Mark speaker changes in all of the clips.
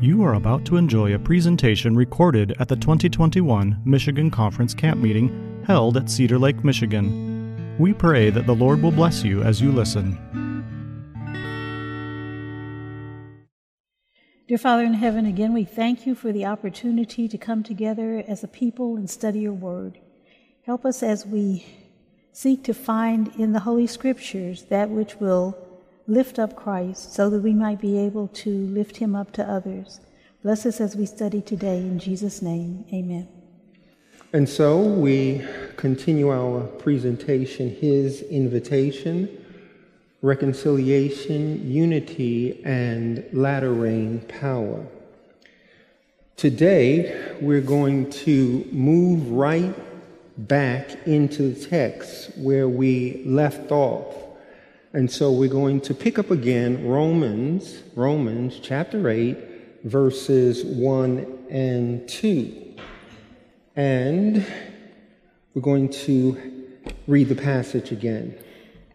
Speaker 1: You are about to enjoy a presentation recorded at the 2021 Michigan Conference Camp Meeting held at Cedar Lake, Michigan. We pray that the Lord will bless you as you listen.
Speaker 2: Dear Father in heaven, again we thank you for the opportunity to come together as a people and study your word. Help us as we seek to find in the Holy Scriptures that which will lift up Christ so that we might be able to lift him up to others. Bless us as we study today. In Jesus' name, amen.
Speaker 3: And so we continue our presentation, His Invitation, Reconciliation, Unity, and Latter Rain Power. Today, we're going to move right back into the text where we left off and so we're going to pick up again Romans, Romans chapter 8, verses 1 and 2. And we're going to read the passage again.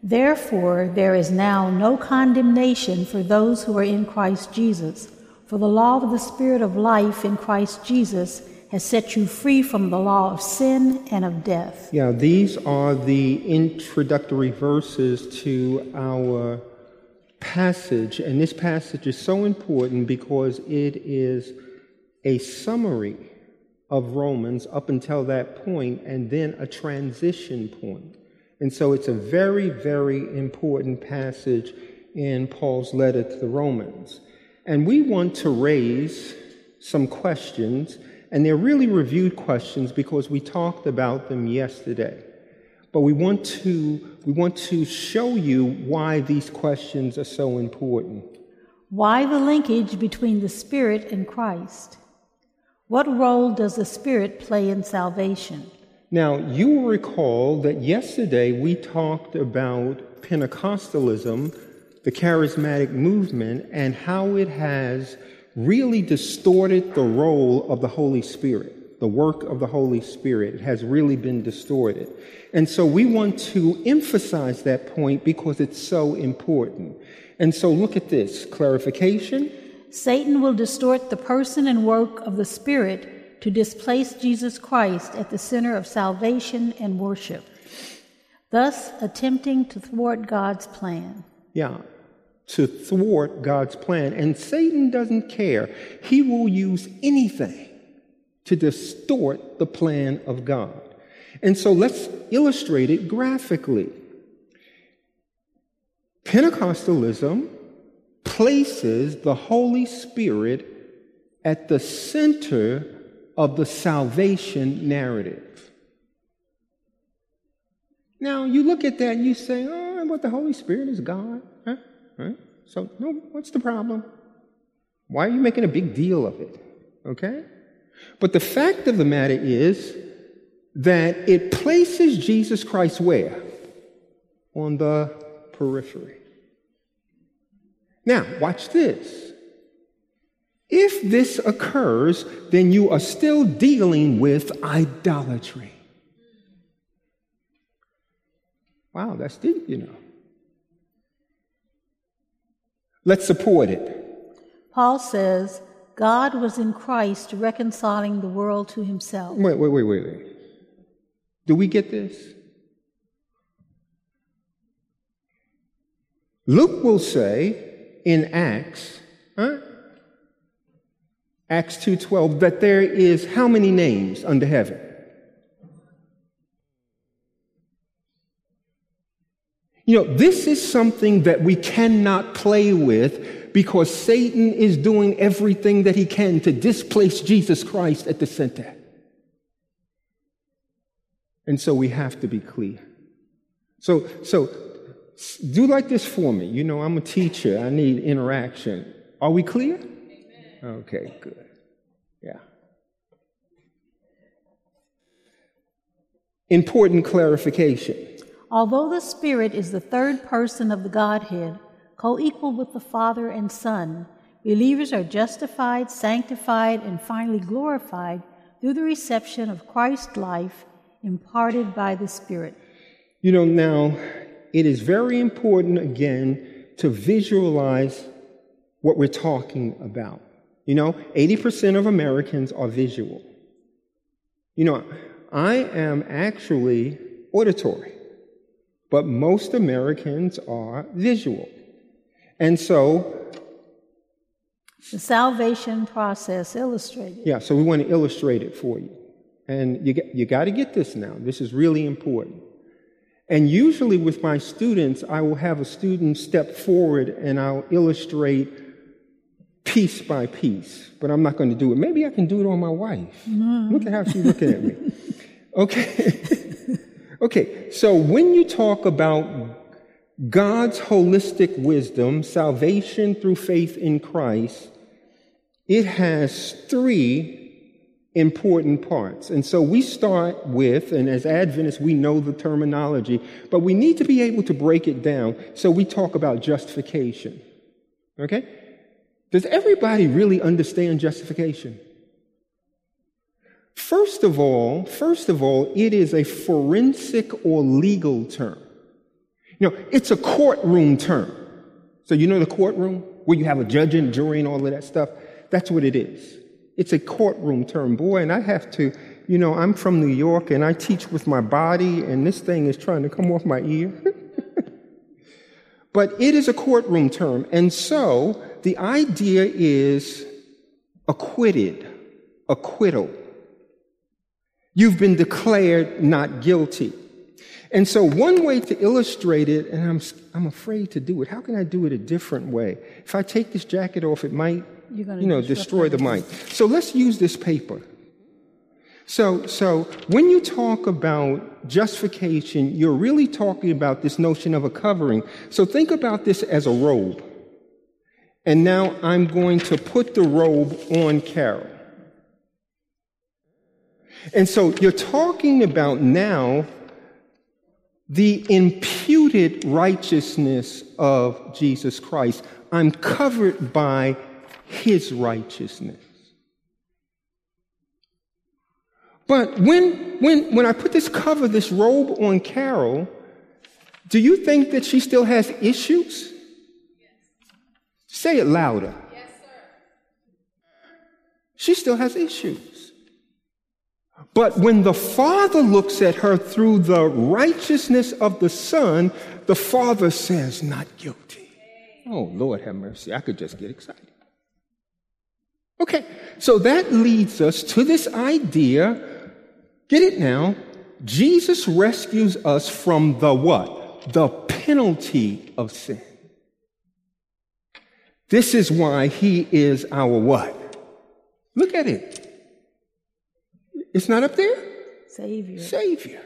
Speaker 2: Therefore, there is now no condemnation for those who are in Christ Jesus. For the law of the Spirit of life in Christ Jesus has set you free from the law of sin and of death.
Speaker 3: Yeah, these are the introductory verses to our passage. And this passage is so important because it is a summary of Romans up until that point and then a transition point. And so it's a very, very important passage in Paul's letter to the Romans. And we want to raise some questions and they're really reviewed questions because we talked about them yesterday. But we want to, we want to show you why these questions are so important.
Speaker 2: Why the linkage between the Spirit and Christ? What role does the Spirit play in salvation?
Speaker 3: Now, you will recall that yesterday we talked about Pentecostalism, the charismatic movement, and how it has really distorted the role of the Holy Spirit, the work of the Holy Spirit. It has really been distorted. And so we want to emphasize that point because it's so important. And so look at this clarification.
Speaker 2: Satan will distort the person and work of the Spirit to displace Jesus Christ at the center of salvation and worship, thus attempting to thwart God's plan.
Speaker 3: Yeah, to thwart God's plan. And Satan doesn't care. He will use anything to distort the plan of God. And so let's illustrate it graphically. Pentecostalism places the Holy Spirit at the center of the salvation narrative. Now, you look at that and you say, oh, but the Holy Spirit is God. Right? So, no, what's the problem? Why are you making a big deal of it? Okay? But the fact of the matter is that it places Jesus Christ where? On the periphery. Now, watch this. If this occurs, then you are still dealing with idolatry. Wow, that's deep, you know. Let's support it.
Speaker 2: Paul says, God was in Christ reconciling the world to himself.
Speaker 3: Wait, wait, wait, wait, wait. Do we get this? Luke will say in Acts, huh? Acts 2:12 that there is how many names under heaven? You know, this is something that we cannot play with because Satan is doing everything that he can to displace Jesus Christ at the center. And so we have to be clear. So, so do like this for me. You know, I'm a teacher. I need interaction. Are we clear? Amen. Okay, good. Yeah. Important clarification.
Speaker 2: Although the Spirit is the third person of the Godhead, co equal with the Father and Son, believers are justified, sanctified, and finally glorified through the reception of Christ's life imparted by the Spirit.
Speaker 3: You know, now, it is very important again to visualize what we're talking about. You know, 80% of Americans are visual. You know, I am actually auditory, but most Americans are visual. And so.
Speaker 2: The salvation process illustrated.
Speaker 3: Yeah, so we want to illustrate it for you. And you, you got to get this now. This is really important. And usually with my students, I will have a student step forward and I'll illustrate piece by piece. But I'm not going to do it. Maybe I can do it on my wife. Mm-hmm. Look at how she's looking at me. Okay. okay, so when you talk about God's holistic wisdom, salvation through faith in Christ, it has three important parts. And so we start with, and as Adventists, we know the terminology, but we need to be able to break it down. So we talk about justification. Okay? Does everybody really understand justification? First of all, first of all, it is a forensic or legal term. You know, it's a courtroom term. So you know the courtroom where you have a judge and jury and all of that stuff? That's what it is. It's a courtroom term, boy, and I have to, you know, I'm from New York and I teach with my body, and this thing is trying to come off my ear. but it is a courtroom term, and so the idea is acquitted, acquittal. You've been declared not guilty. And so, one way to illustrate it, and I'm, I'm afraid to do it, how can I do it a different way? If I take this jacket off, it might you know, destroy the mic. So let's use this paper. So, so when you talk about justification, you're really talking about this notion of a covering. So think about this as a robe. And now I'm going to put the robe on Carol. And so you're talking about now the imputed righteousness of Jesus Christ. I'm covered by his righteousness. But when, when, when I put this cover, this robe on Carol, do you think that she still has issues? Yes. Say it louder. Yes, sir. She still has issues. But when the Father looks at her through the righteousness of the Son, the Father says, Not guilty. Oh, Lord have mercy. I could just get excited. Okay, so that leads us to this idea. Get it now? Jesus rescues us from the what? The penalty of sin. This is why he is our what? Look at it. It's not up there?
Speaker 2: Savior.
Speaker 3: Savior.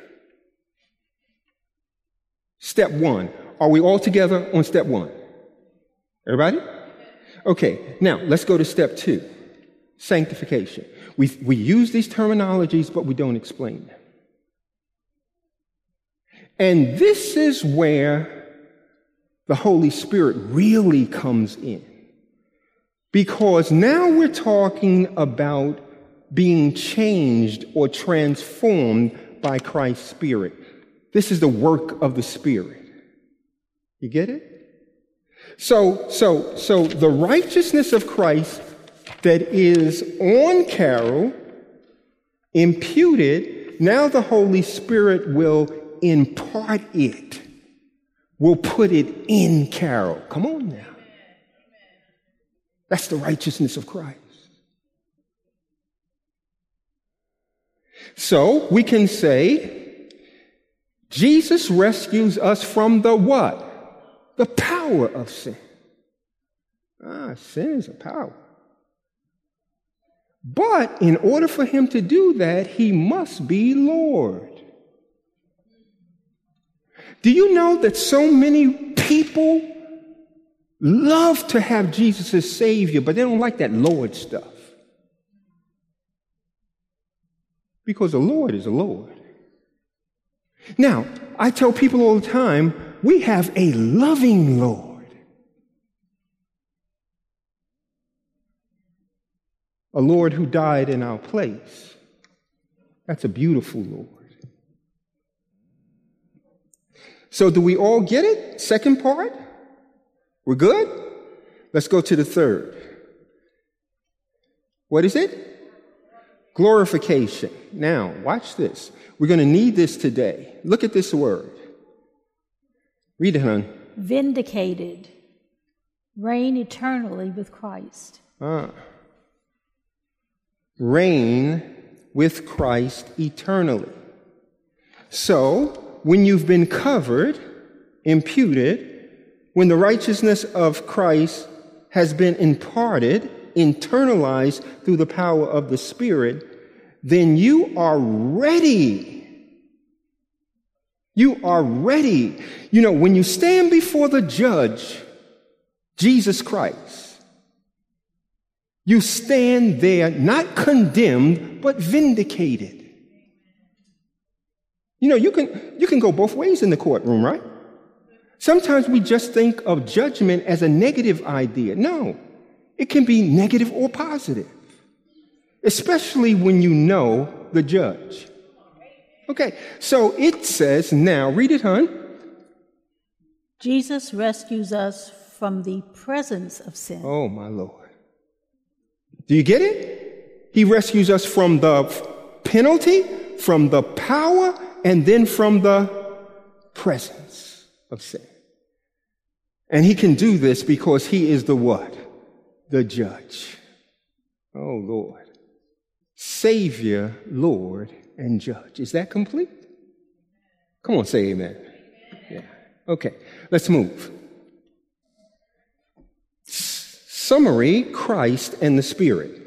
Speaker 3: Step one. Are we all together on step one? Everybody? Okay, now let's go to step two sanctification. We, we use these terminologies, but we don't explain them. And this is where the Holy Spirit really comes in. Because now we're talking about being changed or transformed by Christ's Spirit. This is the work of the Spirit. You get it? So, so, so the righteousness of Christ that is on Carol, imputed, now the Holy Spirit will impart it, will put it in Carol. Come on now. That's the righteousness of Christ. So we can say, Jesus rescues us from the what? The power of sin. Ah, sin is a power. But in order for him to do that, he must be Lord. Do you know that so many people love to have Jesus as Savior, but they don't like that Lord stuff? Because the Lord is a Lord. Now, I tell people all the time, we have a loving Lord. a Lord who died in our place. That's a beautiful Lord. So, do we all get it? Second part? We're good? Let's go to the third. What is it? Glorification. Now, watch this. We're going to need this today. Look at this word. Read it, hon.
Speaker 2: Vindicated. Reign eternally with Christ.
Speaker 3: Ah. Reign with Christ eternally. So, when you've been covered, imputed, when the righteousness of Christ has been imparted, internalized through the power of the Spirit, then you are ready. You are ready. You know, when you stand before the judge, Jesus Christ, you stand there not condemned, but vindicated. You know, you can, you can go both ways in the courtroom, right? Sometimes we just think of judgment as a negative idea. No, it can be negative or positive, especially when you know the judge. Okay, so it says now, read it, hon.
Speaker 2: Jesus rescues us from the presence of sin.
Speaker 3: Oh, my Lord. Do you get it? He rescues us from the penalty, from the power, and then from the presence of sin. And he can do this because he is the what? The judge. Oh, Lord. Savior, Lord, and judge. Is that complete? Come on, say amen. Yeah. Okay, let's move. Summary Christ and the Spirit.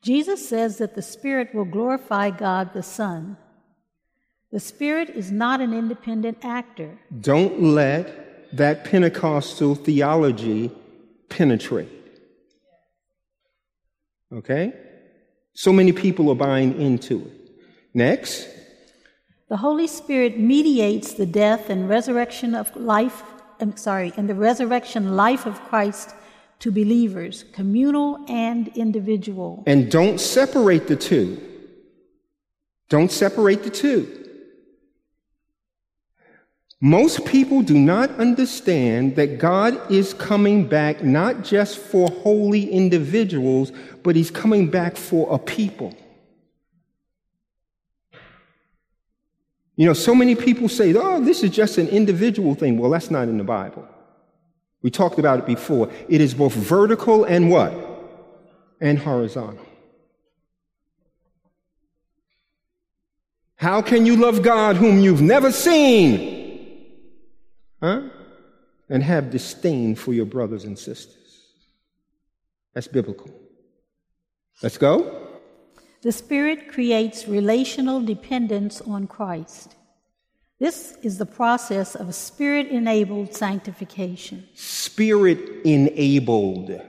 Speaker 2: Jesus says that the Spirit will glorify God the Son. The Spirit is not an independent actor.
Speaker 3: Don't let that Pentecostal theology penetrate. Okay? So many people are buying into it. Next.
Speaker 2: The Holy Spirit mediates the death and resurrection of life, I'm sorry, and the resurrection life of Christ to believers, communal and individual.
Speaker 3: And don't separate the two. Don't separate the two. Most people do not understand that God is coming back not just for holy individuals, but He's coming back for a people. You know, so many people say, oh, this is just an individual thing. Well, that's not in the Bible. We talked about it before. It is both vertical and what? And horizontal. How can you love God whom you've never seen? Huh? And have disdain for your brothers and sisters. That's biblical. Let's go.
Speaker 2: The Spirit creates relational dependence on Christ. This is the process of spirit enabled sanctification.
Speaker 3: Spirit enabled.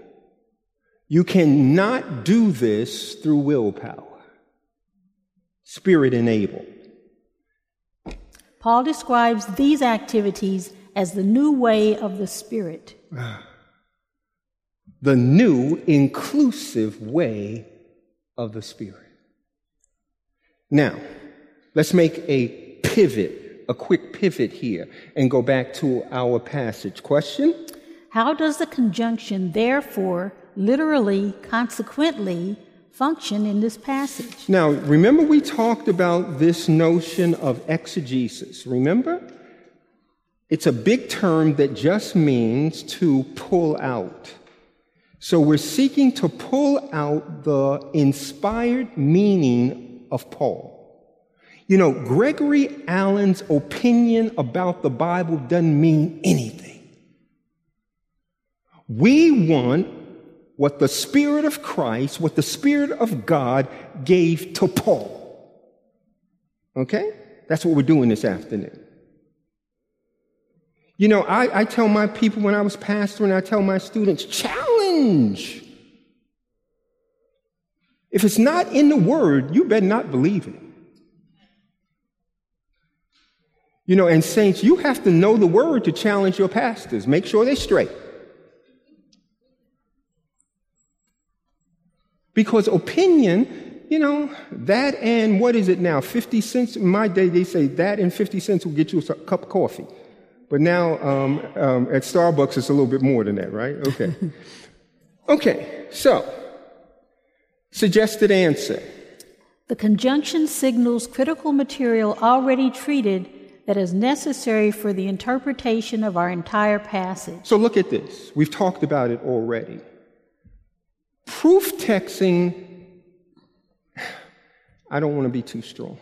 Speaker 3: You cannot do this through willpower. Spirit enabled.
Speaker 2: Paul describes these activities as the new way of the Spirit.
Speaker 3: The new inclusive way of the Spirit. Now, let's make a pivot, a quick pivot here, and go back to our passage. Question?
Speaker 2: How does the conjunction therefore, literally, consequently, function in this passage?
Speaker 3: Now, remember we talked about this notion of exegesis. Remember? It's a big term that just means to pull out. So we're seeking to pull out the inspired meaning of Paul. You know, Gregory Allen's opinion about the Bible doesn't mean anything. We want what the Spirit of Christ, what the Spirit of God gave to Paul. Okay? That's what we're doing this afternoon. You know, I, I tell my people when I was pastoring, I tell my students, challenge. If it's not in the Word, you better not believe it. You know, and saints, you have to know the Word to challenge your pastors. Make sure they're straight. Because opinion, you know, that and what is it now? 50 cents? In my day, they say that and 50 cents will get you a cup of coffee. But now um, um, at Starbucks, it's a little bit more than that, right? Okay. okay, so suggested answer.
Speaker 2: The conjunction signals critical material already treated that is necessary for the interpretation of our entire passage.
Speaker 3: So look at this. We've talked about it already. Proof texting, I don't want to be too strong.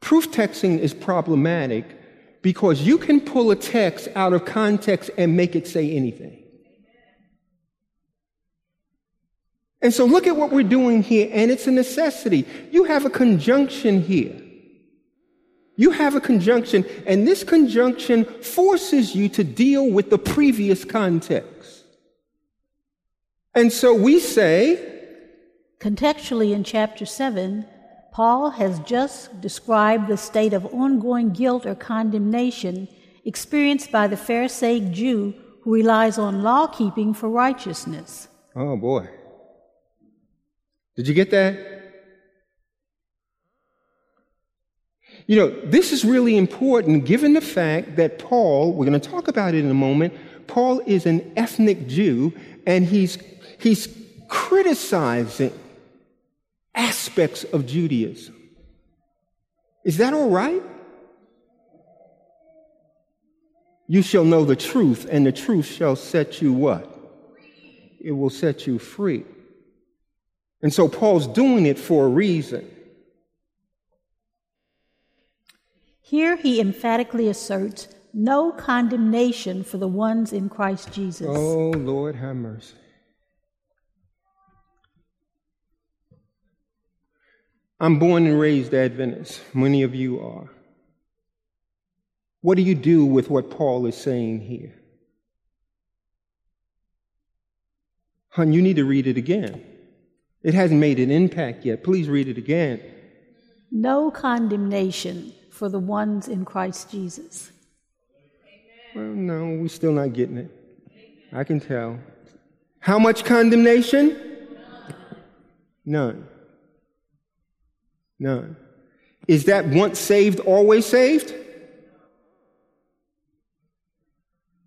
Speaker 3: Proof texting is problematic because you can pull a text out of context and make it say anything. And so look at what we're doing here, and it's a necessity. You have a conjunction here. You have a conjunction, and this conjunction forces you to deal with the previous context. And so we say,
Speaker 2: Contextually, in chapter 7, Paul has just described the state of ongoing guilt or condemnation experienced by the Pharisaic Jew who relies on law keeping for righteousness.
Speaker 3: oh boy. Did you get that? You know, this is really important given the fact that Paul, we're going to talk about it in a moment, Paul is an ethnic Jew and he's, he's criticizing aspects of Judaism. Is that all right? You shall know the truth, and the truth shall set you what? It will set you free. And so Paul's doing it for a reason.
Speaker 2: Here he emphatically asserts no condemnation for the ones in Christ Jesus.
Speaker 3: Oh, Lord, have mercy. I'm born and raised Adventist. Many of you are. What do you do with what Paul is saying here? Hun, you need to read it again. It hasn't made an impact yet. Please read it again.
Speaker 2: No condemnation for the ones in Christ Jesus.
Speaker 3: Well, no, we're still not getting it. I can tell. How much condemnation? None. None. Is that once saved, always saved?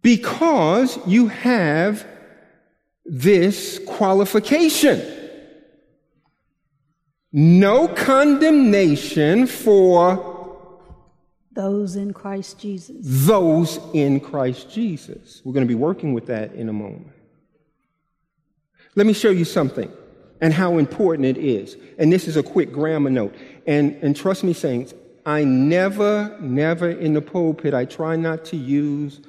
Speaker 3: Because you have this qualification. No condemnation for
Speaker 2: Those in Christ Jesus.
Speaker 3: those in Christ Jesus. We're going to be working with that in a moment. Let me show you something and how important it is. And this is a quick grammar note. And, and trust me, saints, I never, never in the pulpit, I try not to use,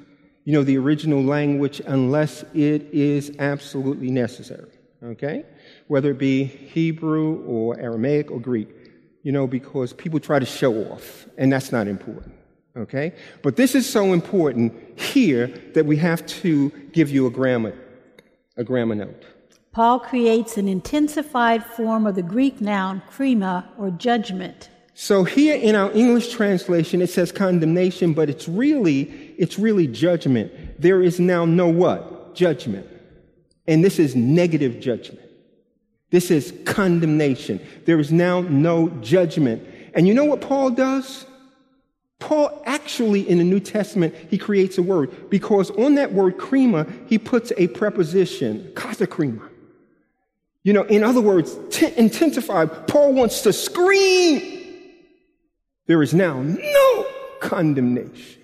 Speaker 3: you know, the original language unless it is absolutely necessary. Okay? Whether it be Hebrew or Aramaic or Greek, you know, because people try to show off, and that's not important. Okay? But this is so important here that we have to give you a grammar, a grammar note.
Speaker 2: Paul creates an intensified form of the Greek noun krima or judgment.
Speaker 3: So here in our English translation, it says condemnation, but it's really, it's really judgment. There is now no what? Judgment. And this is negative judgment. This is condemnation. There is now no judgment. And you know what Paul does? Paul actually in the New Testament, he creates a word because on that word krima, he puts a preposition, katakrima. You know, in other words, t- intensified. Paul wants to scream. There is now no condemnation.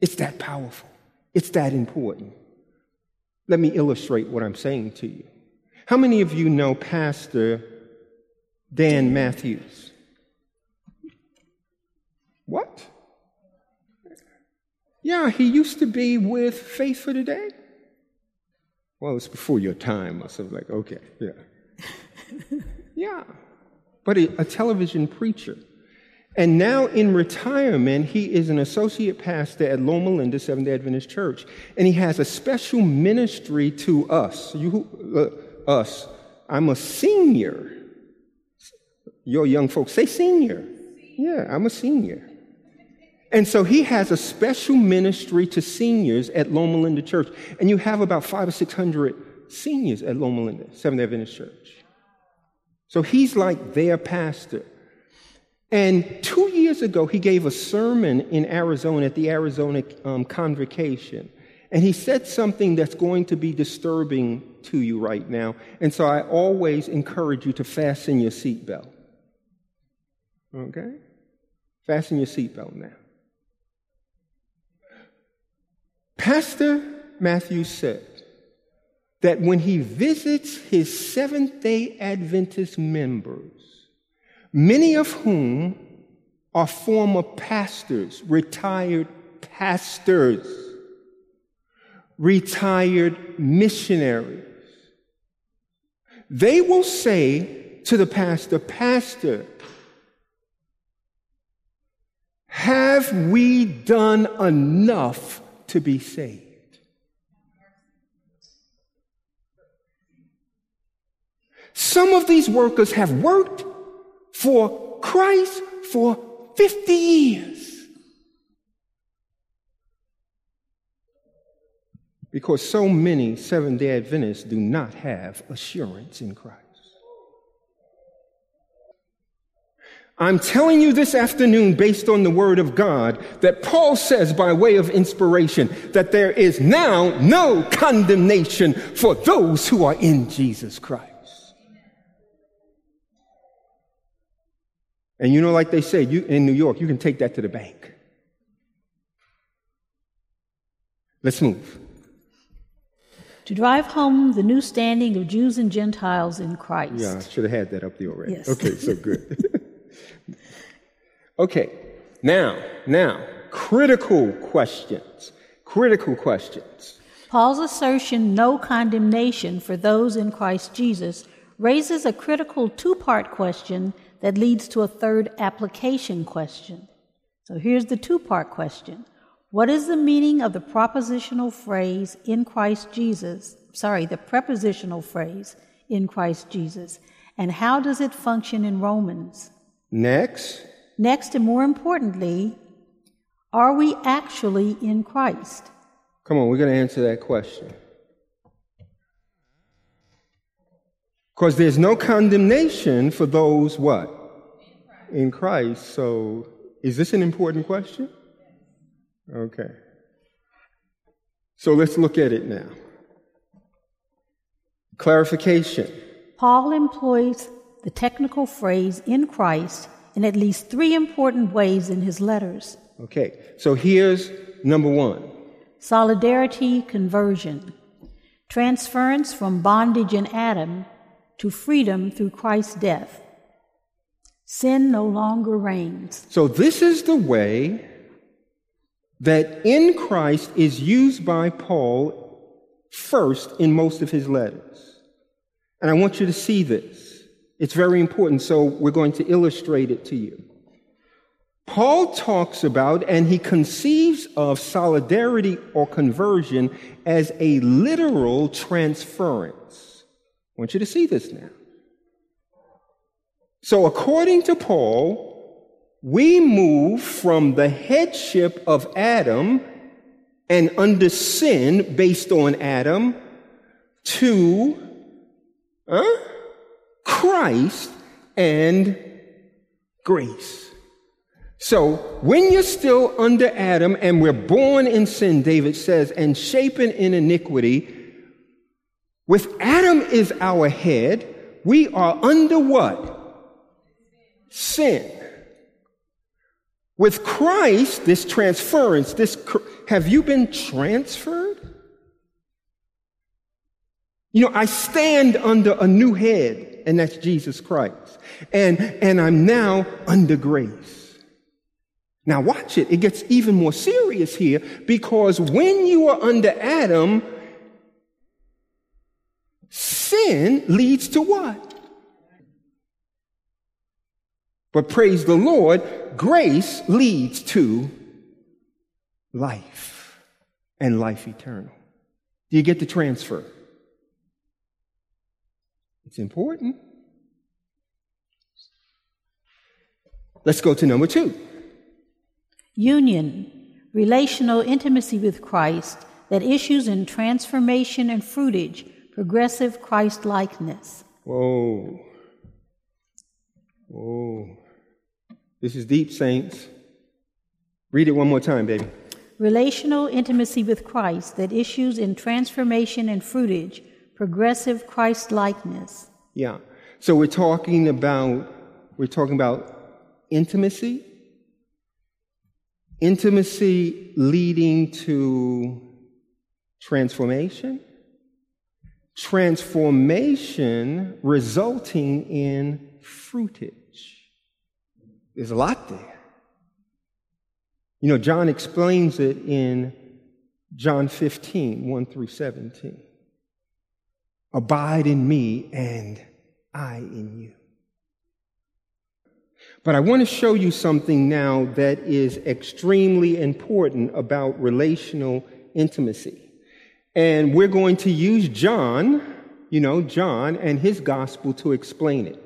Speaker 3: It's that powerful. It's that important. Let me illustrate what I'm saying to you. How many of you know Pastor Dan Matthews? What? Yeah, he used to be with Faith for Today. Well, it's before your time. I was like, okay, yeah. yeah. But a, a television preacher. And now in retirement, he is an associate pastor at Loma Linda Seventh day Adventist Church. And he has a special ministry to us. You, uh, us. I'm a senior. Your young folks, say senior. Yeah, I'm a senior. And so he has a special ministry to seniors at Loma Linda Church. And you have about five or six hundred seniors at Loma Linda, Seventh Adventist Church. So he's like their pastor. And two years ago, he gave a sermon in Arizona at the Arizona um, Convocation. And he said something that's going to be disturbing to you right now. And so I always encourage you to fasten your seatbelt. Okay? Fasten your seatbelt now. Pastor Matthew said that when he visits his Seventh day Adventist members, many of whom are former pastors, retired pastors, retired missionaries. They will say to the pastor, Pastor, have we done enough to be saved? Some of these workers have worked for Christ for 50 years. Because so many Seventh day Adventists do not have assurance in Christ. I'm telling you this afternoon, based on the Word of God, that Paul says by way of inspiration that there is now no condemnation for those who are in Jesus Christ. And you know, like they say you, in New York, you can take that to the bank. Let's move.
Speaker 2: To drive home the new standing of Jews and Gentiles in Christ.
Speaker 3: Yeah, I should have had that up there already.
Speaker 2: Yes.
Speaker 3: Okay, so good. okay, now, now, critical questions. Critical questions.
Speaker 2: Paul's assertion, no condemnation for those in Christ Jesus, raises a critical two part question that leads to a third application question. So here's the two part question What is the meaning of the propositional phrase in Christ Jesus? Sorry, the prepositional phrase in Christ Jesus. And how does it function in Romans?
Speaker 3: Next.
Speaker 2: Next, and more importantly, are we actually in Christ?
Speaker 3: Come on, we're going to answer that question. Because there's no condemnation for those what? In Christ. So is this an important question? Okay. So let's look at it now. Clarification.
Speaker 2: Paul employs the technical phrase in Christ in at least three important ways in his letters.
Speaker 3: Okay, so here's number one
Speaker 2: solidarity conversion, transference from bondage in Adam to freedom through Christ's death. Sin no longer reigns.
Speaker 3: So, this is the way that in Christ is used by Paul first in most of his letters. And I want you to see this. It's very important, so we're going to illustrate it to you. Paul talks about and he conceives of solidarity or conversion as a literal transference. I want you to see this now. So, according to Paul, we move from the headship of Adam and under sin based on Adam to huh, Christ and grace. So, when you're still under Adam and we're born in sin, David says, and shapen in iniquity, with Adam is our head, we are under what? Sin. With Christ, this transference, this have you been transferred? You know, I stand under a new head, and that's Jesus Christ. And, and I'm now under grace. Now watch it. It gets even more serious here because when you are under Adam, Sin leads to what? But praise the Lord, grace leads to life and life eternal. Do you get the transfer? It's important. Let's go to number two.
Speaker 2: Union, relational intimacy with Christ that issues in transformation and fruitage progressive Christ likeness.
Speaker 3: Whoa. Whoa. This is deep, saints. Read it one more time, baby.
Speaker 2: Relational intimacy with Christ that issues in transformation and fruitage, progressive Christ likeness.
Speaker 3: Yeah. So we're talking about we're talking about intimacy. Intimacy leading to transformation. Transformation resulting in fruitage. There's a lot there. You know, John explains it in John 15, 1 through 17. Abide in me and I in you. But I want to show you something now that is extremely important about relational intimacy. And we're going to use John, you know, John and his gospel to explain it.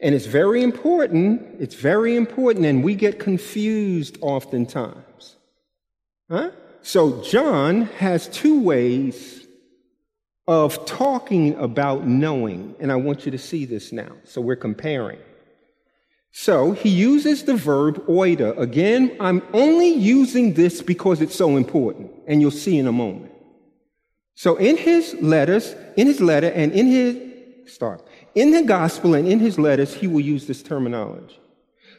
Speaker 3: And it's very important. It's very important, and we get confused oftentimes. Huh? So, John has two ways of talking about knowing, and I want you to see this now. So, we're comparing. So, he uses the verb oida. Again, I'm only using this because it's so important, and you'll see in a moment. So, in his letters, in his letter, and in his, start, in the gospel and in his letters, he will use this terminology.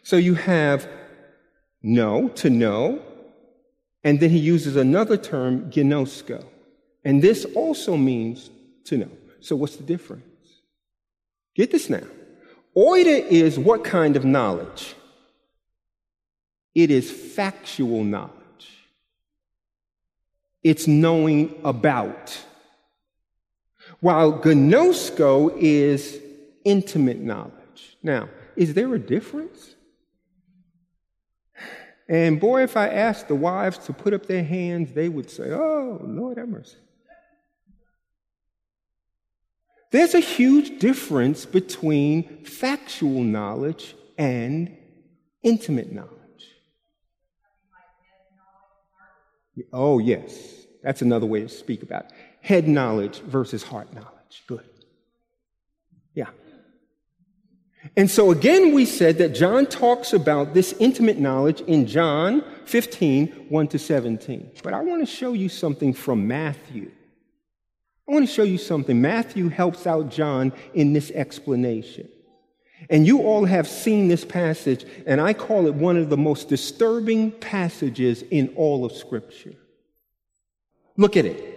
Speaker 3: So you have know, to know, and then he uses another term, ginosko. And this also means to know. So what's the difference? Get this now. Oida is what kind of knowledge? It is factual knowledge. It's knowing about. While ginosko is intimate knowledge. Now, is there a difference? And boy, if I asked the wives to put up their hands, they would say, Oh, Lord have mercy. There's a huge difference between factual knowledge and intimate knowledge. Oh, yes. That's another way to speak about it. Head knowledge versus heart knowledge. Good. Yeah. And so again, we said that John talks about this intimate knowledge in John 15, 1 to 17. But I want to show you something from Matthew. I want to show you something. Matthew helps out John in this explanation. And you all have seen this passage, and I call it one of the most disturbing passages in all of Scripture. Look at it.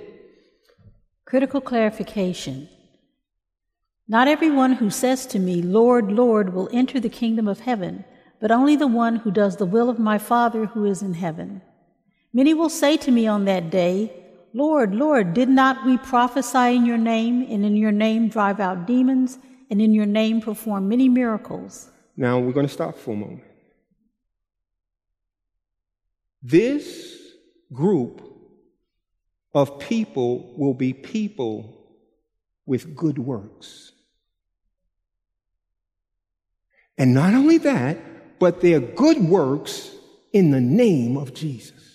Speaker 2: Critical clarification. Not everyone who says to me, Lord, Lord, will enter the kingdom of heaven, but only the one who does the will of my Father who is in heaven. Many will say to me on that day, Lord, Lord, did not we prophesy in your name, and in your name drive out demons, and in your name perform many miracles?
Speaker 3: Now we're going to stop for a moment. This group of people will be people with good works. And not only that, but their good works in the name of Jesus.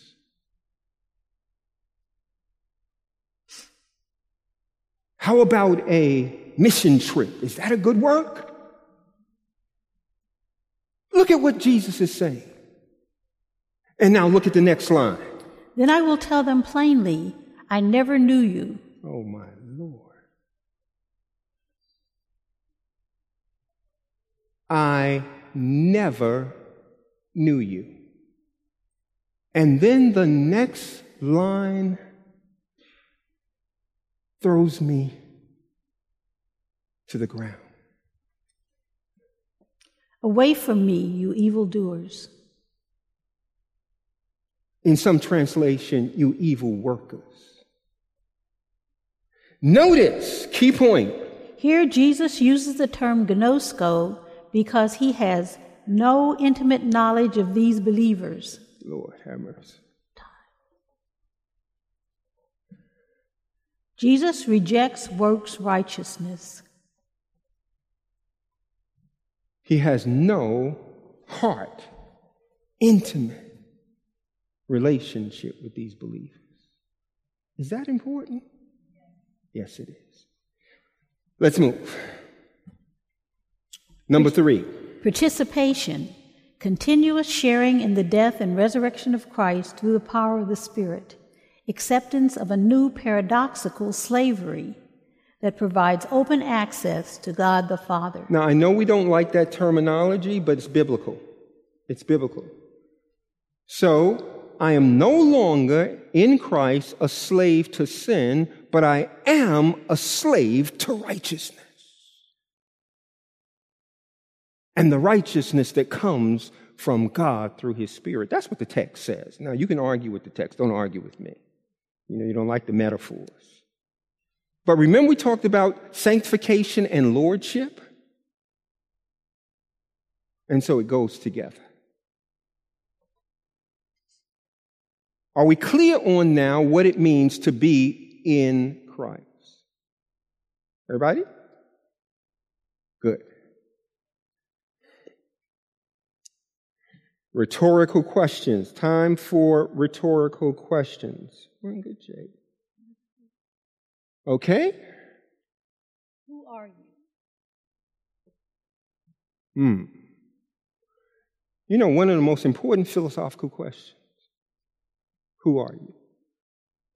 Speaker 3: How about a mission trip? Is that a good work? Look at what Jesus is saying. And now look at the next line.
Speaker 2: Then I will tell them plainly, I never knew you.
Speaker 3: Oh my Lord. I never knew you. And then the next line throws me to the ground.
Speaker 2: Away from me, you evildoers.
Speaker 3: In some translation, you evil workers. Notice, key point.
Speaker 2: Here, Jesus uses the term ginosko because he has no intimate knowledge of these believers.
Speaker 3: Lord have mercy.
Speaker 2: Jesus rejects works righteousness.
Speaker 3: He has no heart, intimate relationship with these believers. Is that important? Yes, it is. Let's move. Number three
Speaker 2: participation. continuous sharing in the death and resurrection of Christ through the power of the Spirit, acceptance of a new paradoxical slavery that provides open access to God the Father.
Speaker 3: Now, I know we don't like that terminology, but it's biblical. It's biblical. So, I am no longer in Christ a slave to sin, but I am a slave to righteousness. And the righteousness that comes from God through his spirit. That's what the text says. Now, you can argue with the text. Don't argue with me. You know, you don't like the metaphors. But remember, we talked about sanctification and lordship? And so it goes together. Are we clear on now what it means to be in Christ? Everybody? Good. Rhetorical questions. Time for rhetorical questions. We're in good shape. Okay?
Speaker 2: Who are you?
Speaker 3: Hmm. You know, one of the most important philosophical questions who are you?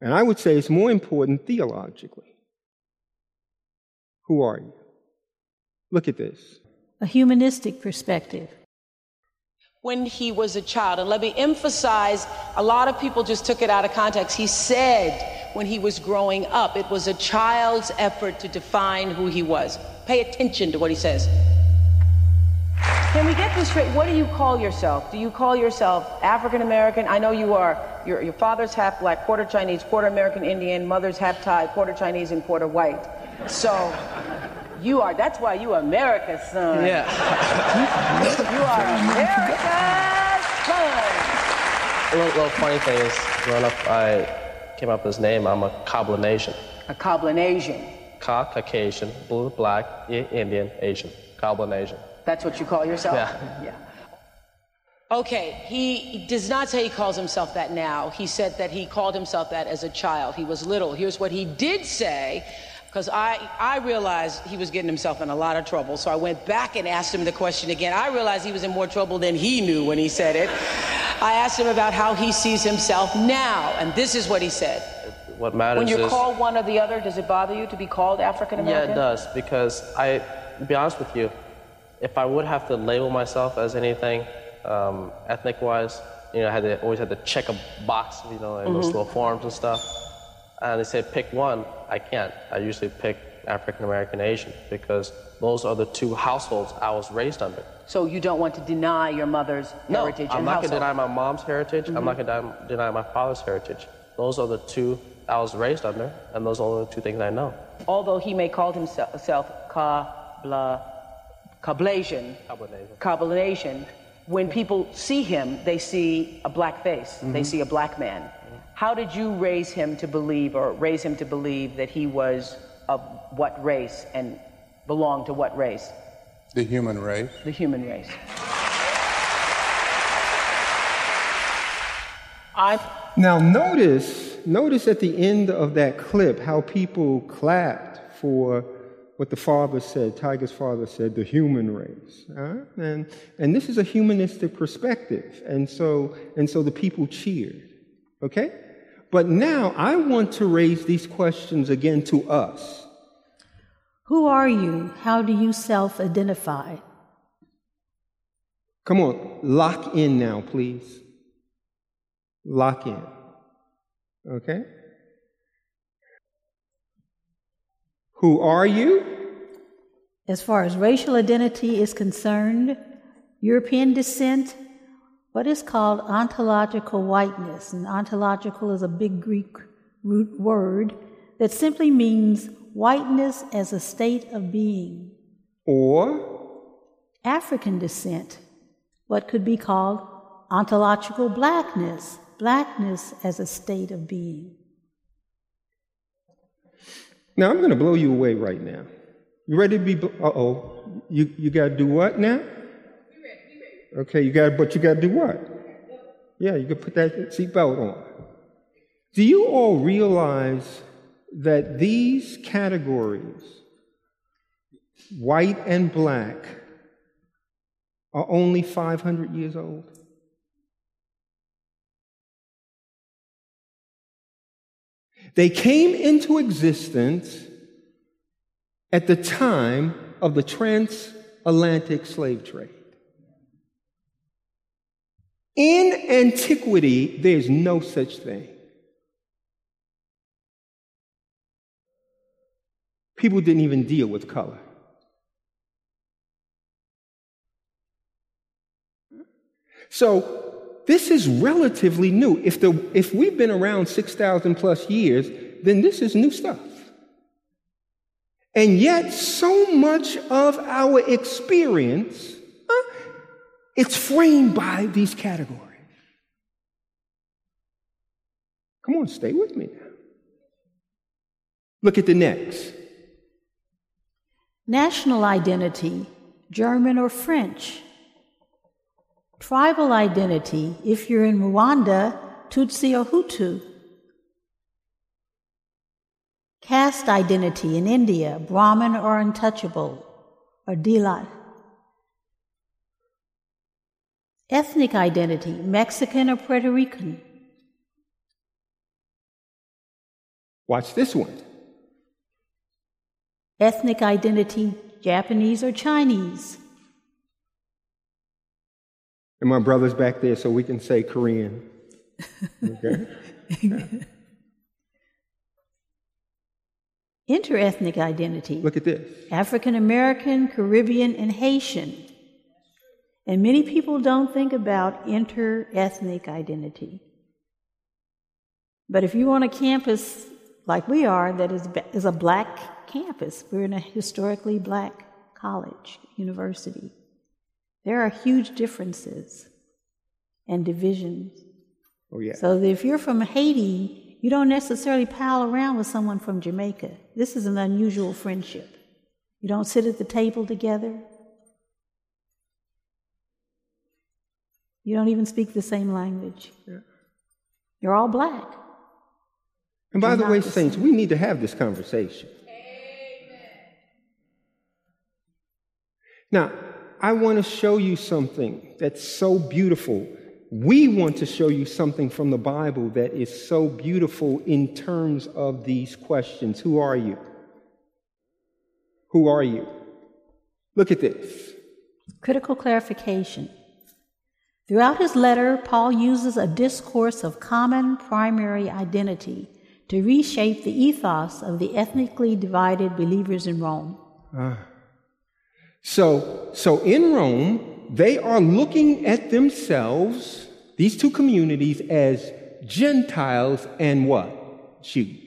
Speaker 3: And I would say it's more important theologically. Who are you? Look at this.
Speaker 2: A humanistic perspective.
Speaker 4: When he was a child, and let me emphasize, a lot of people just took it out of context. He said when he was growing up, it was a child's effort to define who he was. Pay attention to what he says. Can we get this straight? What do you call yourself? Do you call yourself African American? I know you are. Your, your father's half black, quarter Chinese, quarter American Indian, mother's half Thai, quarter Chinese, and quarter white. So you are. That's why you are America's son.
Speaker 5: Yeah.
Speaker 4: you are America's son.
Speaker 5: A little, little funny thing is, growing up, I came up with this name. I'm a Cablinasian.
Speaker 4: A Cablinasian.
Speaker 5: Ka, Caucasian, blue, black, Indian, Asian. Cablinasian.
Speaker 4: That's what you call yourself?
Speaker 5: Yeah.
Speaker 4: Yeah. Okay, he does not say he calls himself that now. He said that he called himself that as a child. He was little. Here's what he did say, because I, I realized he was getting himself in a lot of trouble. So I went back and asked him the question again. I realized he was in more trouble than he knew when he said it. I asked him about how he sees himself now, and this is what he said.
Speaker 5: What matters
Speaker 4: When you're
Speaker 5: is.
Speaker 4: called one or the other, does it bother you to be called African American?
Speaker 5: yeah, it does because I, to be honest with you, if I would have to label myself as anything, um, ethnic-wise, you know, I had to always had to check a box, you know, in those little forms and stuff. And they say pick one. I can't. I usually pick African American Asian because those are the two households I was raised under.
Speaker 4: So you don't want to deny your mother's
Speaker 5: No,
Speaker 4: heritage
Speaker 5: I'm
Speaker 4: and
Speaker 5: not going to deny my mom's heritage. I'm not going to deny my father's heritage. Those are the two I was raised under, and those are the two things I know.
Speaker 4: Although he may call himself Kabla, Kablasian. Kabbalanasian, when people see him, they see a black face. They see a black man. How did you raise him to believe, or raise him to believe that he was of what race and belonged to what race?
Speaker 6: The human race.
Speaker 4: The human race. I
Speaker 3: Now, notice, notice at the end of that clip how people clapped for what the father said, Tiger's father said, the human race. huh? And, and this is a humanistic perspective. And so, and so the people cheered. Okay? But now I want to raise these questions again to us.
Speaker 2: Who are you? How do you self identify?
Speaker 3: Come on, lock in now, please. Lock in. Okay? Who are you?
Speaker 2: As far as racial identity is concerned, European descent, what is called ontological whiteness, and ontological is a big Greek root word that simply means whiteness as a state of being.
Speaker 3: Or
Speaker 2: African descent, what could be called ontological blackness, blackness as a state of being.
Speaker 3: now I'm going to blow you away right now. You ready to be? Uh oh. You you got to do what now? Okay, you got, but you got to do what? Yeah, you can put that seatbelt on. Do you all realize that these categories, white and black, are only 500 years old? They came into existence at the time of the transatlantic slave trade. In antiquity, there's no such thing. People didn't even deal with color. So this is relatively new. If, the, if we've been around 6,000 plus years, then this is new stuff. And yet, so much of our experience, it's framed by these categories. Come on, stay with me now. Look at the next.
Speaker 2: National identity, German or French. Tribal identity, if you're in Rwanda, Tutsi or Hutu. Caste identity in India, Brahmin or untouchable, or Dalit. Ethnic identity, Mexican or Puerto Rican.
Speaker 3: Watch this one.
Speaker 2: Ethnic identity, Japanese or Chinese.
Speaker 3: And my brother's back there so we can say Korean. Okay?
Speaker 2: Interethnic identity.
Speaker 3: Look at this.
Speaker 2: African American, Caribbean, and Haitian. And many people don't think about interethnic identity. But if you're on a campus like we are, that is, is a black campus, we're in a historically black college, university. There are huge differences and divisions.
Speaker 3: Oh, yeah.
Speaker 2: So if you're from Haiti, you don't necessarily pal around with someone from Jamaica. This is an unusual friendship. You don't sit at the table together. You don't even speak the same language. Yeah. You're all black.
Speaker 3: And by You're the way, the Saints, same. we need to have this conversation. Amen. Now, I want to show you something that's so beautiful. We want to show you something from the Bible that is so beautiful in terms of these questions. Who are you? Who are you? Look at this.
Speaker 2: Critical clarification. Throughout his letter, Paul uses a discourse of common primary identity to reshape the ethos of the ethnically divided believers in Rome. Ah.
Speaker 3: So, so in Rome, they are looking at themselves, these two communities, as Gentiles and what? Jews.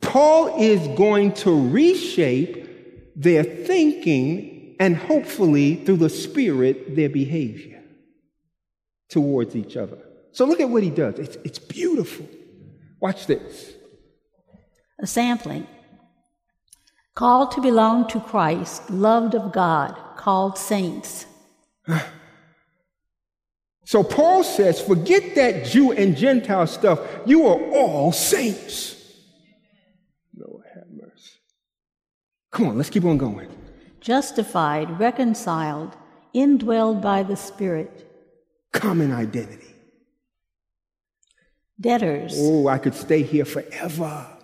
Speaker 3: Paul is going to reshape their thinking and hopefully through the Spirit, their behavior towards each other. So look at what he does. It's, it's beautiful. Watch this.
Speaker 2: A sampling. Called to belong to Christ, loved of God, called saints.
Speaker 3: So Paul says, forget that Jew and Gentile stuff. You are all saints. Lord have mercy. Come on, let's keep on going.
Speaker 2: Justified, reconciled, indwelled by the Spirit.
Speaker 3: Common identity.
Speaker 2: Debtors.
Speaker 3: Oh, I could stay here forever.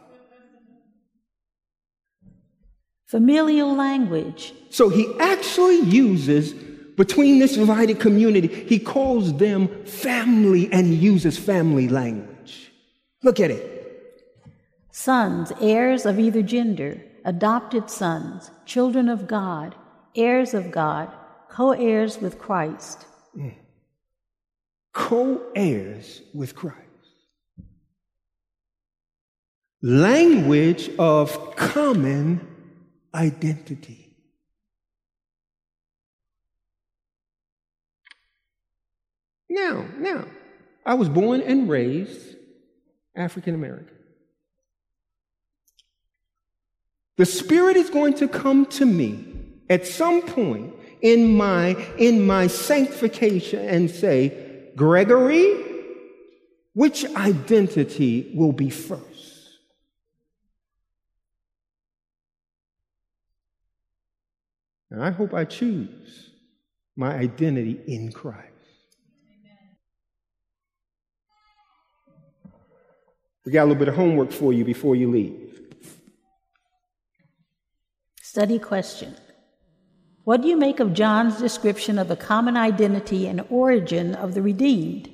Speaker 2: familial language.
Speaker 3: So he actually uses, between this divided community, he calls them family and he uses family language. Look at it.
Speaker 2: Sons, heirs of either gender, adopted sons, children of God, heirs of God, co heirs with Christ.
Speaker 3: Co heirs with Christ. Language of common identity. Now, now, I was born and raised African American. The Spirit is going to come to me at some point in my, in my sanctification and say, Gregory, which identity will be first? And I hope I choose my identity in Christ. We got a little bit of homework for you before you leave.
Speaker 2: Study question What do you make of John's description of the common identity and origin of the redeemed?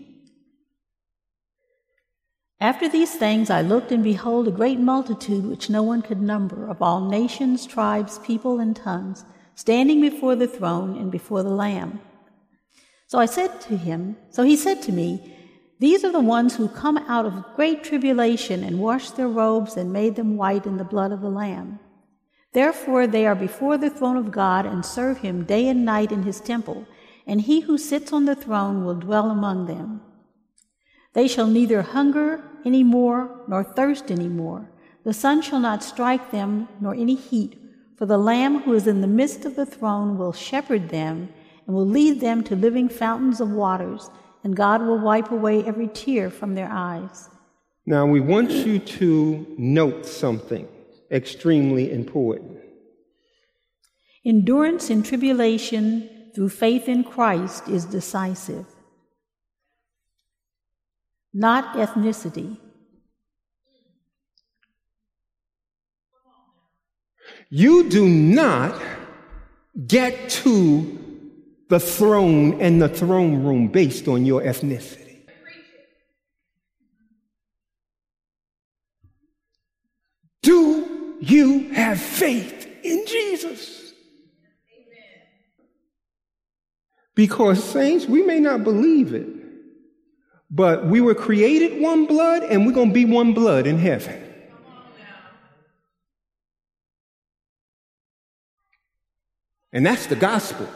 Speaker 2: After these things I looked, and behold, a great multitude which no one could number, of all nations, tribes, people, and tongues, standing before the throne and before the Lamb. So I said to him, so he said to me, these are the ones who come out of great tribulation and washed their robes and made them white in the blood of the Lamb. Therefore they are before the throne of God and serve him day and night in his temple, and he who sits on the throne will dwell among them. They shall neither hunger any more nor thirst any more. The sun shall not strike them nor any heat, for the Lamb who is in the midst of the throne will shepherd them and will lead them to living fountains of waters and God will wipe away every tear from their eyes.
Speaker 3: Now, we want you to note something extremely important.
Speaker 2: Endurance in tribulation through faith in Christ is decisive, not ethnicity.
Speaker 3: You do not get to the throne and the throne room based on your ethnicity. Do you have faith in Jesus? Because, saints, we may not believe it, but we were created one blood and we're going to be one blood in heaven. And that's the gospel.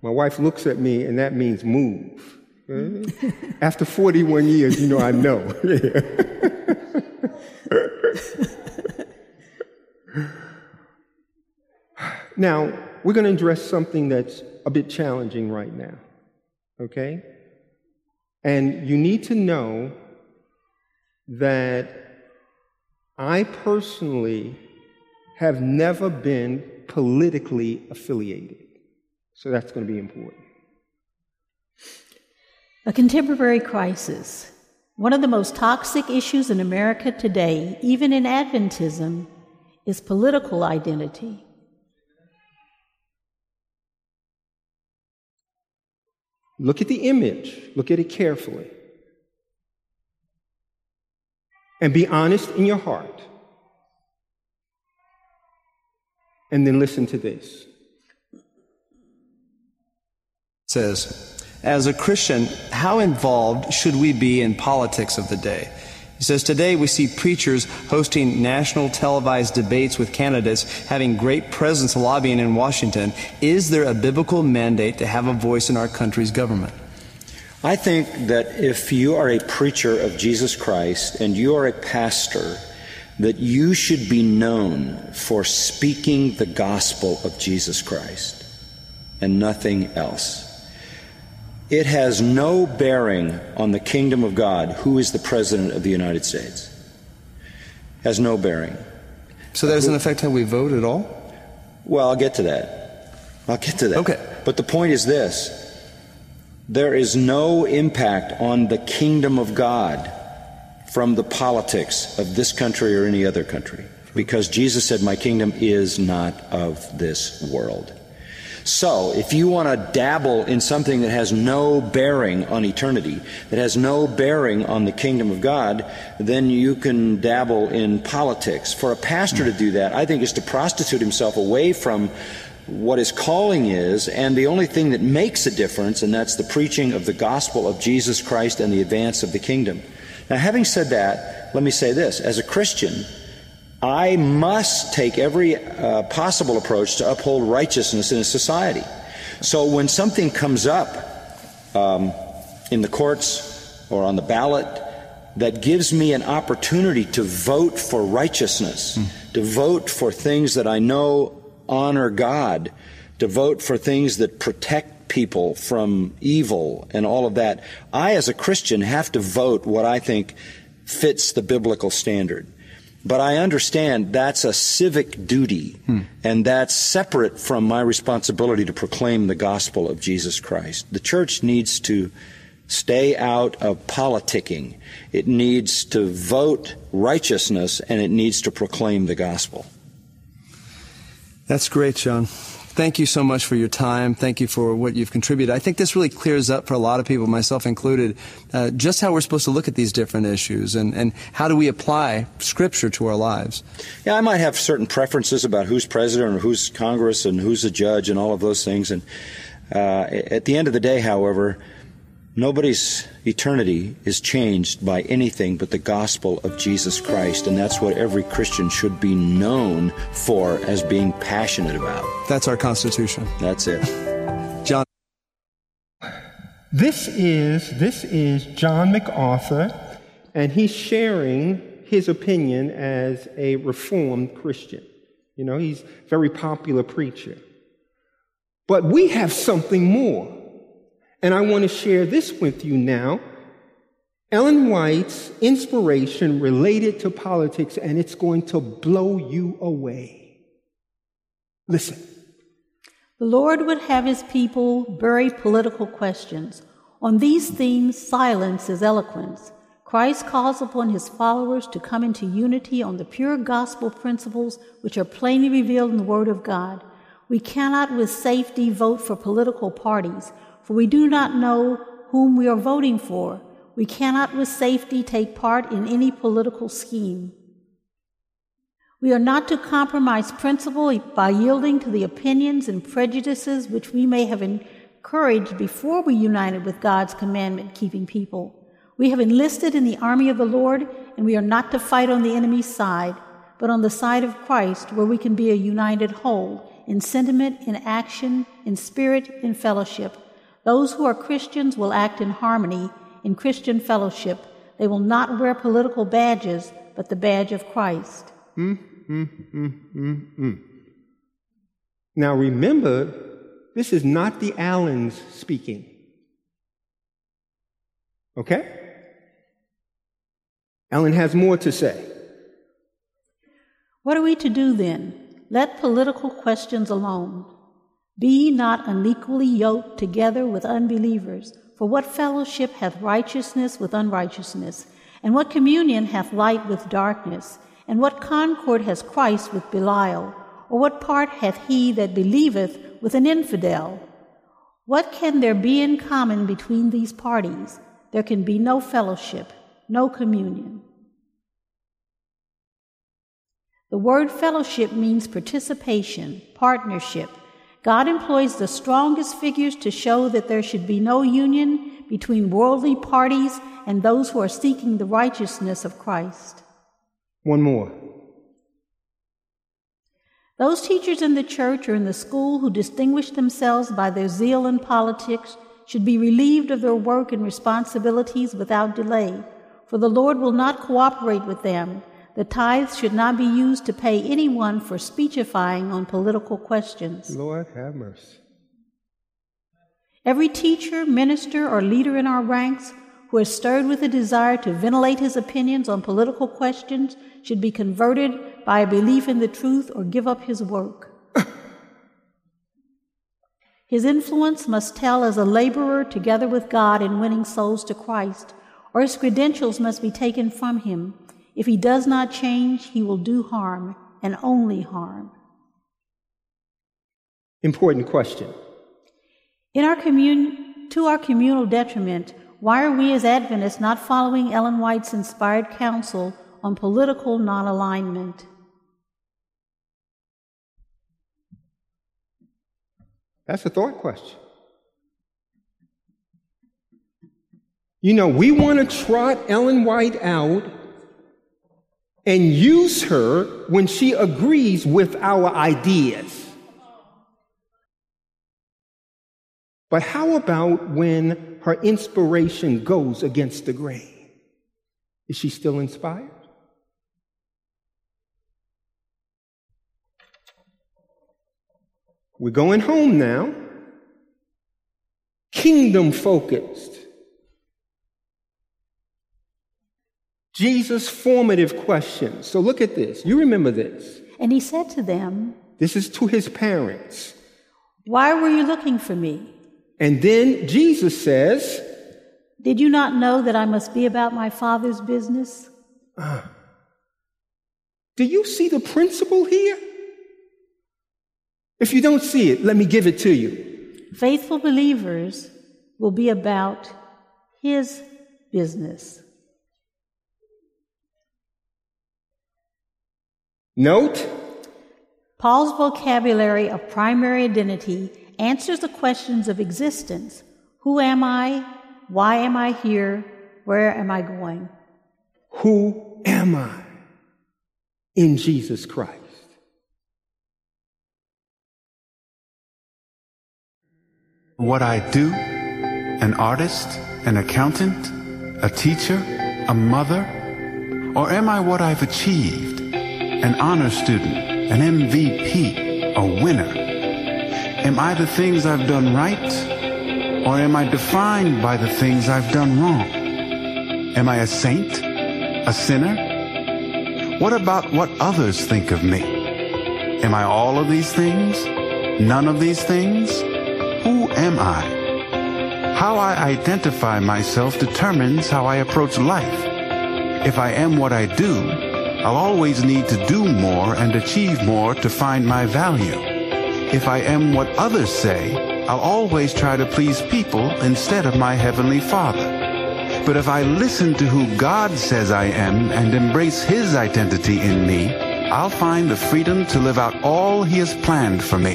Speaker 3: My wife looks at me, and that means move. Mm-hmm. After 41 years, you know I know. now, we're going to address something that's a bit challenging right now, okay? And you need to know that I personally have never been politically affiliated. So that's going to be important.
Speaker 2: A contemporary crisis. One of the most toxic issues in America today, even in Adventism, is political identity.
Speaker 3: Look at the image, look at it carefully. And be honest in your heart. And then listen to this It
Speaker 6: says, As a Christian, how involved should we be in politics of the day? He says, Today we see preachers hosting national televised debates with candidates, having great presence lobbying in Washington. Is there a biblical mandate to have a voice in our country's government?
Speaker 7: I think that if you are a preacher of Jesus Christ and you are a pastor, that you should be known for speaking the gospel of Jesus Christ and nothing else. It has no bearing on the kingdom of God, who is the President of the United States. Has no bearing.
Speaker 6: So that doesn't affect how we vote at all?
Speaker 7: Well, I'll get to that. I'll get to that.
Speaker 6: Okay.
Speaker 7: But the point is this there is no impact on the kingdom of God from the politics of this country or any other country because Jesus said, My kingdom is not of this world. So, if you want to dabble in something that has no bearing on eternity, that has no bearing on the kingdom of God, then you can dabble in politics. For a pastor to do that, I think, is to prostitute himself away from what his calling is, and the only thing that makes a difference, and that's the preaching of the gospel of Jesus Christ and the advance of the kingdom. Now, having said that, let me say this. As a Christian, I must take every uh, possible approach to uphold righteousness in a society. So when something comes up um, in the courts or on the ballot that gives me an opportunity to vote for righteousness, mm. to vote for things that I know honor God, to vote for things that protect people from evil and all of that, I, as a Christian, have to vote what I think fits the biblical standard. But I understand that's a civic duty, hmm. and that's separate from my responsibility to proclaim the gospel of Jesus Christ. The church needs to stay out of politicking. It needs to vote righteousness, and it needs to proclaim the gospel.
Speaker 6: That's great, John. Thank you so much for your time. Thank you for what you've contributed. I think this really clears up for a lot of people, myself included, uh, just how we're supposed to look at these different issues and, and how do we apply Scripture to our lives.
Speaker 7: Yeah, I might have certain preferences about who's president or who's Congress and who's a judge and all of those things. And uh, at the end of the day, however, Nobody's eternity is changed by anything but the gospel of Jesus Christ, and that's what every Christian should be known for as being passionate about.
Speaker 6: That's our Constitution.
Speaker 7: That's it.
Speaker 6: John.
Speaker 3: This is this is John MacArthur, and he's sharing his opinion as a reformed Christian. You know, he's a very popular preacher. But we have something more. And I want to share this with you now. Ellen White's inspiration related to politics, and it's going to blow you away. Listen.
Speaker 2: The Lord would have his people bury political questions. On these themes, silence is eloquence. Christ calls upon his followers to come into unity on the pure gospel principles which are plainly revealed in the Word of God. We cannot with safety vote for political parties for we do not know whom we are voting for. We cannot with safety take part in any political scheme. We are not to compromise principle by yielding to the opinions and prejudices which we may have encouraged before we united with God's commandment keeping people. We have enlisted in the army of the Lord, and we are not to fight on the enemy's side, but on the side of Christ, where we can be a united whole in sentiment, in action, in spirit, in fellowship. Those who are Christians will act in harmony in Christian fellowship. They will not wear political badges, but the badge of Christ. Mm, mm,
Speaker 3: mm, now remember, this is not the Allens speaking. Okay? Ellen has more to say.
Speaker 2: What are we to do then? Let political questions alone. Be not unequally yoked together with unbelievers. For what fellowship hath righteousness with unrighteousness? And what communion hath light with darkness? And what concord has Christ with Belial? Or what part hath he that believeth with an infidel? What can there be in common between these parties? There can be no fellowship, no communion. The word fellowship means participation, partnership God employs the strongest figures to show that there should be no union between worldly parties and those who are seeking the righteousness of Christ.
Speaker 3: One more.
Speaker 2: Those teachers in the church or in the school who distinguish themselves by their zeal in politics should be relieved of their work and responsibilities without delay, for the Lord will not cooperate with them the tithes should not be used to pay anyone for speechifying on political questions.
Speaker 3: Lord have mercy.
Speaker 2: Every teacher, minister, or leader in our ranks who is stirred with a desire to ventilate his opinions on political questions should be converted by a belief in the truth or give up his work. his influence must tell as a laborer together with God in winning souls to Christ, or his credentials must be taken from him if he does not change, he will do harm and only harm.
Speaker 3: Important question.
Speaker 2: In our commun- to our communal detriment, why are we as Adventists not following Ellen White's inspired counsel on political non alignment?
Speaker 3: That's a thought question. You know, we want to trot Ellen White out and use her when she agrees with our ideas. But how about when her inspiration goes against the grain? Is she still inspired? We're going home now. Kingdom focused. Jesus' formative questions. So look at this. You remember this.
Speaker 2: And he said to them,
Speaker 3: This is to his parents.
Speaker 2: Why were you looking for me?
Speaker 3: And then Jesus says,
Speaker 2: Did you not know that I must be about my Father's business?
Speaker 3: Uh, do you see the principle here? If you don't see it, let me give it to you.
Speaker 2: Faithful believers will be about his business.
Speaker 3: Note,
Speaker 2: Paul's vocabulary of primary identity answers the questions of existence Who am I? Why am I here? Where am I going?
Speaker 3: who am I in Jesus Christ?
Speaker 8: What I do, an artist, an accountant, a teacher, a mother? Or am I what I've achieved? An honor student, an MVP, a winner? Am I the things I've done right? Or am I defined by the things I've done wrong? Am I a saint? A sinner? What about what others think of me? Am I all of these things? None of these things? Who am I? How I identify myself determines how I approach life. If I am what I do, I'll always need to do more and achieve more to find my value. If I am what others say, I'll always try to please people instead of my Heavenly Father. But if I listen to who God says I am and embrace His identity in me, I'll find the freedom to live out all He has planned for me.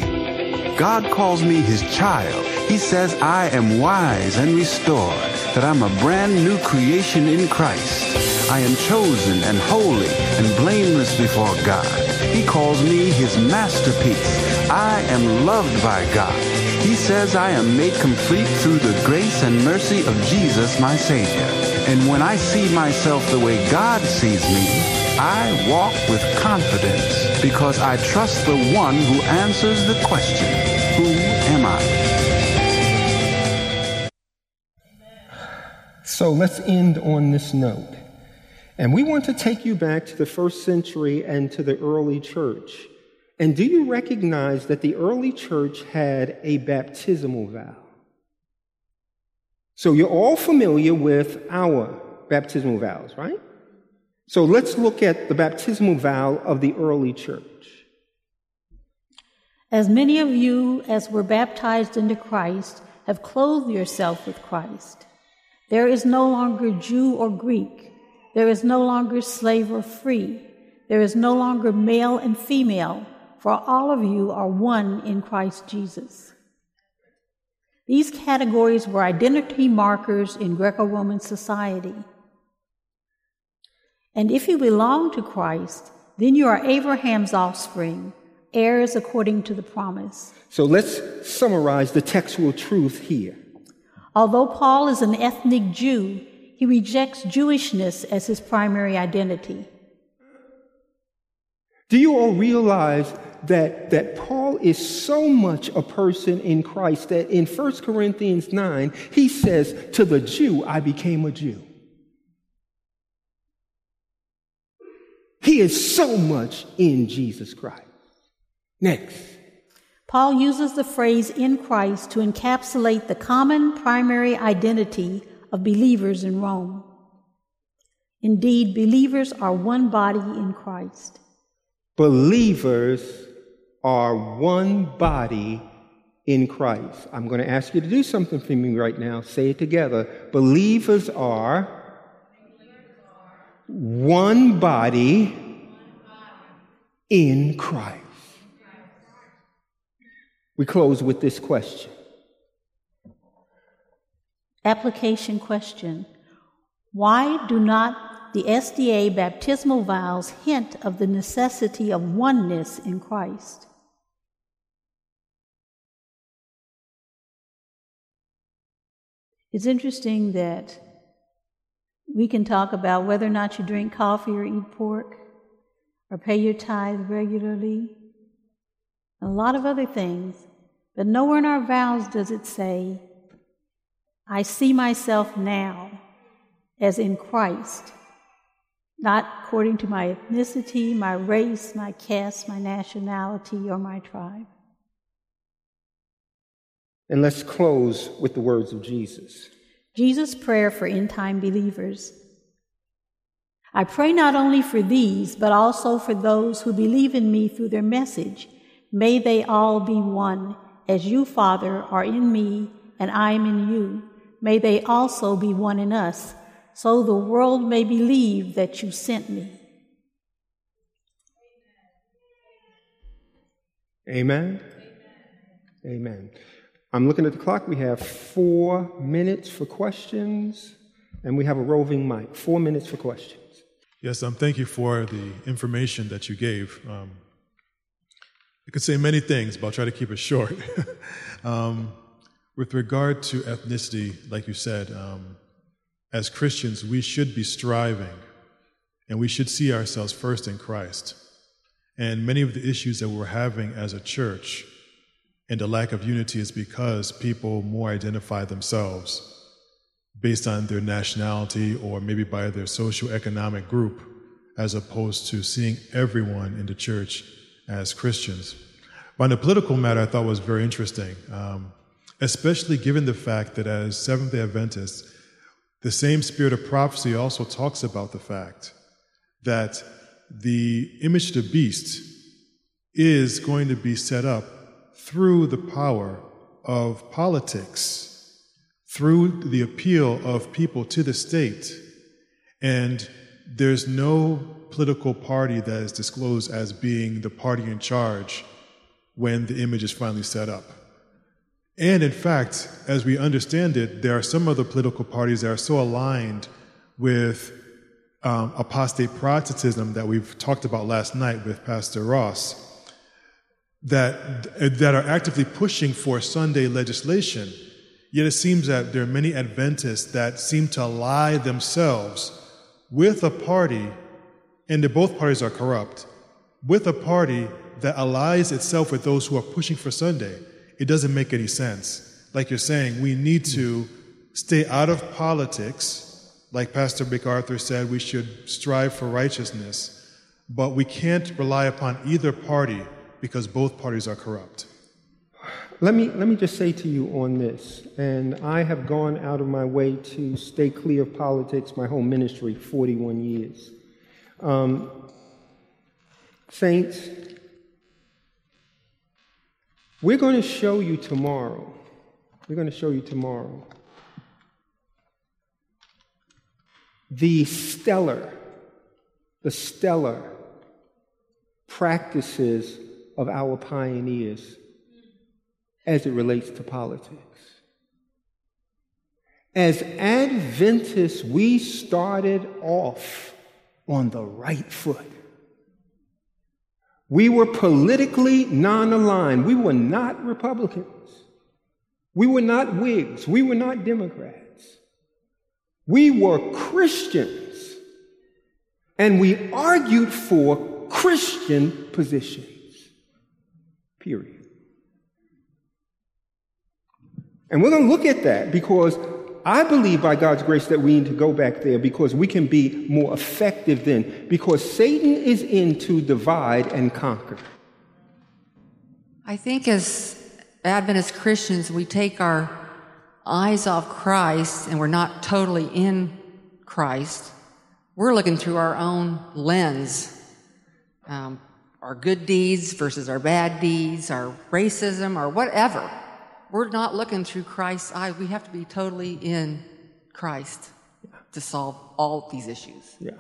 Speaker 8: God calls me His child. He says I am wise and restored, that I'm a brand new creation in Christ. I am chosen and holy and blameless before God. He calls me His masterpiece. I am loved by God. He says I am made complete through the grace and mercy of Jesus, my Savior. And when I see myself the way God sees me, I walk with confidence because I trust the one who answers the question,
Speaker 3: So let's end on this note. And we want to take you back to the first century and to the early church. And do you recognize that the early church had a baptismal vow? So you're all familiar with our baptismal vows, right? So let's look at the baptismal vow of the early church.
Speaker 2: As many of you as were baptized into Christ have clothed yourself with Christ. There is no longer Jew or Greek. There is no longer slave or free. There is no longer male and female, for all of you are one in Christ Jesus. These categories were identity markers in Greco Roman society. And if you belong to Christ, then you are Abraham's offspring, heirs according to the promise.
Speaker 3: So let's summarize the textual truth here.
Speaker 2: Although Paul is an ethnic Jew, he rejects Jewishness as his primary identity.
Speaker 3: Do you all realize that, that Paul is so much a person in Christ that in 1 Corinthians 9, he says, To the Jew, I became a Jew. He is so much in Jesus Christ. Next.
Speaker 2: Paul uses the phrase in Christ to encapsulate the common primary identity of believers in Rome. Indeed, believers are one body in Christ.
Speaker 3: Believers are one body in Christ. I'm going to ask you to do something for me right now. Say it together. Believers are one body in Christ. We close with this question.
Speaker 2: Application question Why do not the SDA baptismal vows hint of the necessity of oneness in Christ? It's interesting that we can talk about whether or not you drink coffee or eat pork or pay your tithe regularly, and a lot of other things. But nowhere in our vows does it say, I see myself now as in Christ. not according to my ethnicity, my race, my caste, my nationality, or my tribe.
Speaker 3: And let's close with the words of Jesus.
Speaker 2: Jesus' prayer for end time believers. I pray not only for these, but also for those who believe in me through their message. May they all be one, as you, Father, are in me and I am in you. May they also be one in us, so the world may believe that you sent me.
Speaker 3: Amen. Amen. I'm looking at the clock. We have four minutes for questions, and we have a roving mic. Four minutes for questions.
Speaker 9: Yes, um, thank you for the information that you gave. Um, I could say many things, but I'll try to keep it short. um, with regard to ethnicity, like you said, um, as Christians, we should be striving and we should see ourselves first in Christ. And many of the issues that we're having as a church and the lack of unity is because people more identify themselves based on their nationality or maybe by their socioeconomic group, as opposed to seeing everyone in the church as Christians. But on the political matter, I thought was very interesting, um, especially given the fact that as Seventh day Adventists, the same spirit of prophecy also talks about the fact that the image of the beast is going to be set up through the power of politics, through the appeal of people to the state. And there's no political party that is disclosed as being the party in charge when the image is finally set up. And in fact, as we understand it, there are some other political parties that are so aligned with um, apostate Protestantism that we've talked about last night with Pastor Ross that, that are actively pushing for Sunday legislation. Yet it seems that there are many Adventists that seem to ally themselves with a party, and that both parties are corrupt, with a party that allies itself with those who are pushing for Sunday. It doesn't make any sense. Like you're saying, we need to stay out of politics. Like Pastor MacArthur said, we should strive for righteousness, but we can't rely upon either party because both parties are corrupt.
Speaker 3: Let me, let me just say to you on this, and I have gone out of my way to stay clear of politics my whole ministry, 41 years. Um, saints, we're going to show you tomorrow. We're going to show you tomorrow the stellar, the stellar practices of our pioneers as it relates to politics. As Adventists, we started off on the right foot. We were politically non aligned. We were not Republicans. We were not Whigs. We were not Democrats. We were Christians. And we argued for Christian positions. Period. And we're going to look at that because I believe by God's grace that we need to go back there because we can be more effective then. Because Satan is in to divide and conquer.
Speaker 10: I think as Adventist Christians, we take our eyes off Christ and we're not totally in Christ. We're looking through our own lens. Um, our good deeds versus our bad deeds, our racism, or whatever. We're not looking through Christ's eyes. We have to be totally in Christ to solve all these issues.
Speaker 3: Yeah.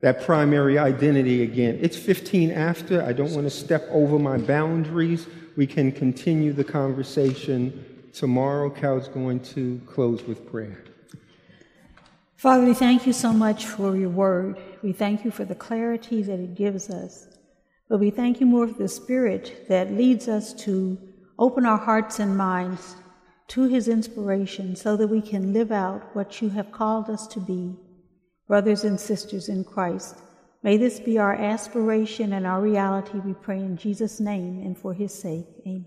Speaker 3: That primary identity again. It's 15 after. I don't want to step over my boundaries. We can continue the conversation tomorrow. Cal's going to close with prayer.
Speaker 2: Father, we thank you so much for your word. We thank you for the clarity that it gives us. But we thank you more for the Spirit that leads us to open our hearts and minds to His inspiration so that we can live out what you have called us to be, brothers and sisters in Christ. May this be our aspiration and our reality, we pray in Jesus' name and for His sake. Amen.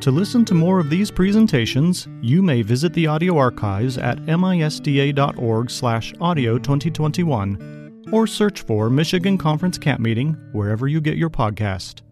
Speaker 1: To listen to more of these presentations, you may visit the audio archives at misda.org/audio 2021 or search for Michigan Conference Camp Meeting wherever you get your podcast.